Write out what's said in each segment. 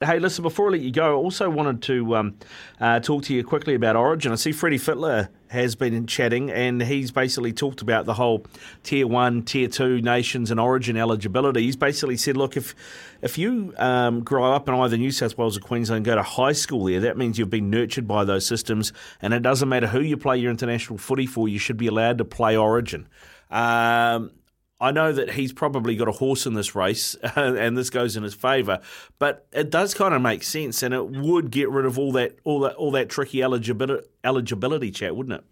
Hey, listen, before I let you go, I also wanted to um, uh, talk to you quickly about Origin. I see Freddie Fittler has been chatting, and he's basically talked about the whole Tier 1, Tier 2 nations and Origin eligibility. He's basically said, look, if if you um, grow up in either New South Wales or Queensland and go to high school there, that means you've been nurtured by those systems, and it doesn't matter who you play your international footy for, you should be allowed to play Origin. Um, I know that he's probably got a horse in this race, and this goes in his favour. But it does kind of make sense, and it would get rid of all that all that all that tricky eligibility eligibility chat, wouldn't it?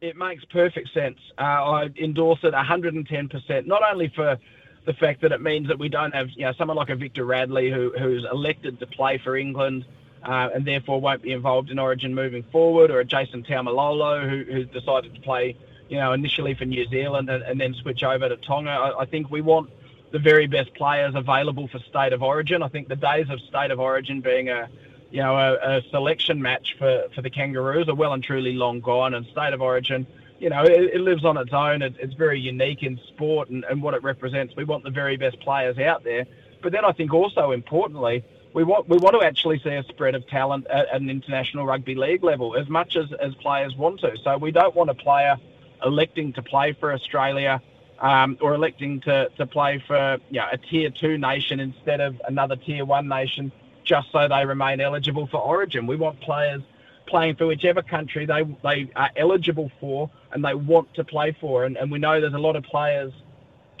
It makes perfect sense. Uh, I endorse it 110%. Not only for the fact that it means that we don't have, you know, someone like a Victor Radley who, who's elected to play for England uh, and therefore won't be involved in Origin moving forward, or a Jason Taumalolo who, who's decided to play you know, initially for New Zealand and, and then switch over to Tonga. I, I, think we want the very best players available for State of Origin. I think the days of State of Origin being a, you know, a, a selection match for, for the Kangaroos are well and truly long gone. And State of Origin, you know, it, it lives on its own. It, it's very unique in sport and, and what it represents. We want the very best players out there. But then I think also importantly, we want we want to actually see a spread of talent at, an international rugby league level as much as, as players want to. So we don't want a player electing to play for Australia um, or electing to, to play for you know, a tier two nation instead of another tier one nation just so they remain eligible for origin. We want players playing for whichever country they, they are eligible for and they want to play for. And, and we know there's a lot of players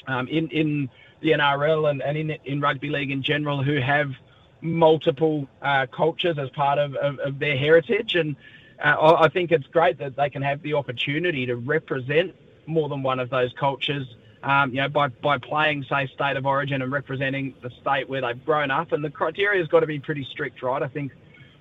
um, in, in the NRL and, and in, in rugby league in general who have multiple uh, cultures as part of, of, of their heritage. And uh, I think it's great that they can have the opportunity to represent more than one of those cultures. Um, you know, by, by playing, say, state of origin and representing the state where they've grown up. And the criteria has got to be pretty strict, right? I think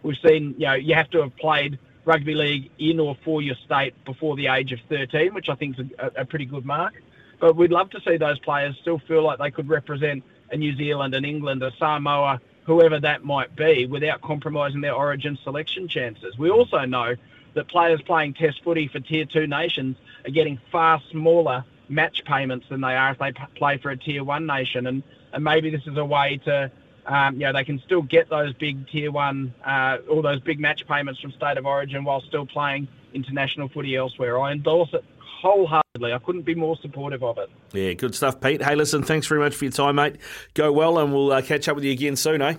we've seen, you know, you have to have played rugby league in or for your state before the age of 13, which I think is a, a pretty good mark. But we'd love to see those players still feel like they could represent a New Zealand, an England, a Samoa, whoever that might be, without compromising their origin selection chances. We also know that players playing Test footy for Tier 2 nations are getting far smaller match payments than they are if they play for a Tier 1 nation. And, and maybe this is a way to, um, you know, they can still get those big Tier 1, uh, all those big match payments from State of Origin while still playing international footy elsewhere. I endorse it wholeheartedly. I couldn't be more supportive of it. Yeah, good stuff, Pete. Hey, listen, thanks very much for your time, mate. Go well, and we'll uh, catch up with you again soon, eh?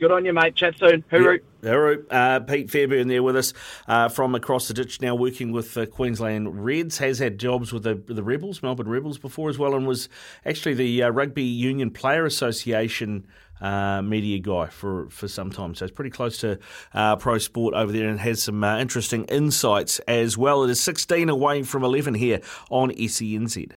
Good on you, mate. Chat soon. Hooroo. Yeah, hooroo. Uh, Pete Fairburn there with us uh, from across the ditch, now working with uh, Queensland Reds. Has had jobs with the, the Rebels, Melbourne Rebels before as well, and was actually the uh, Rugby Union Player Association uh, media guy for, for some time. So it's pretty close to uh, pro sport over there and has some uh, interesting insights as well. It is 16 away from 11 here on SENZ.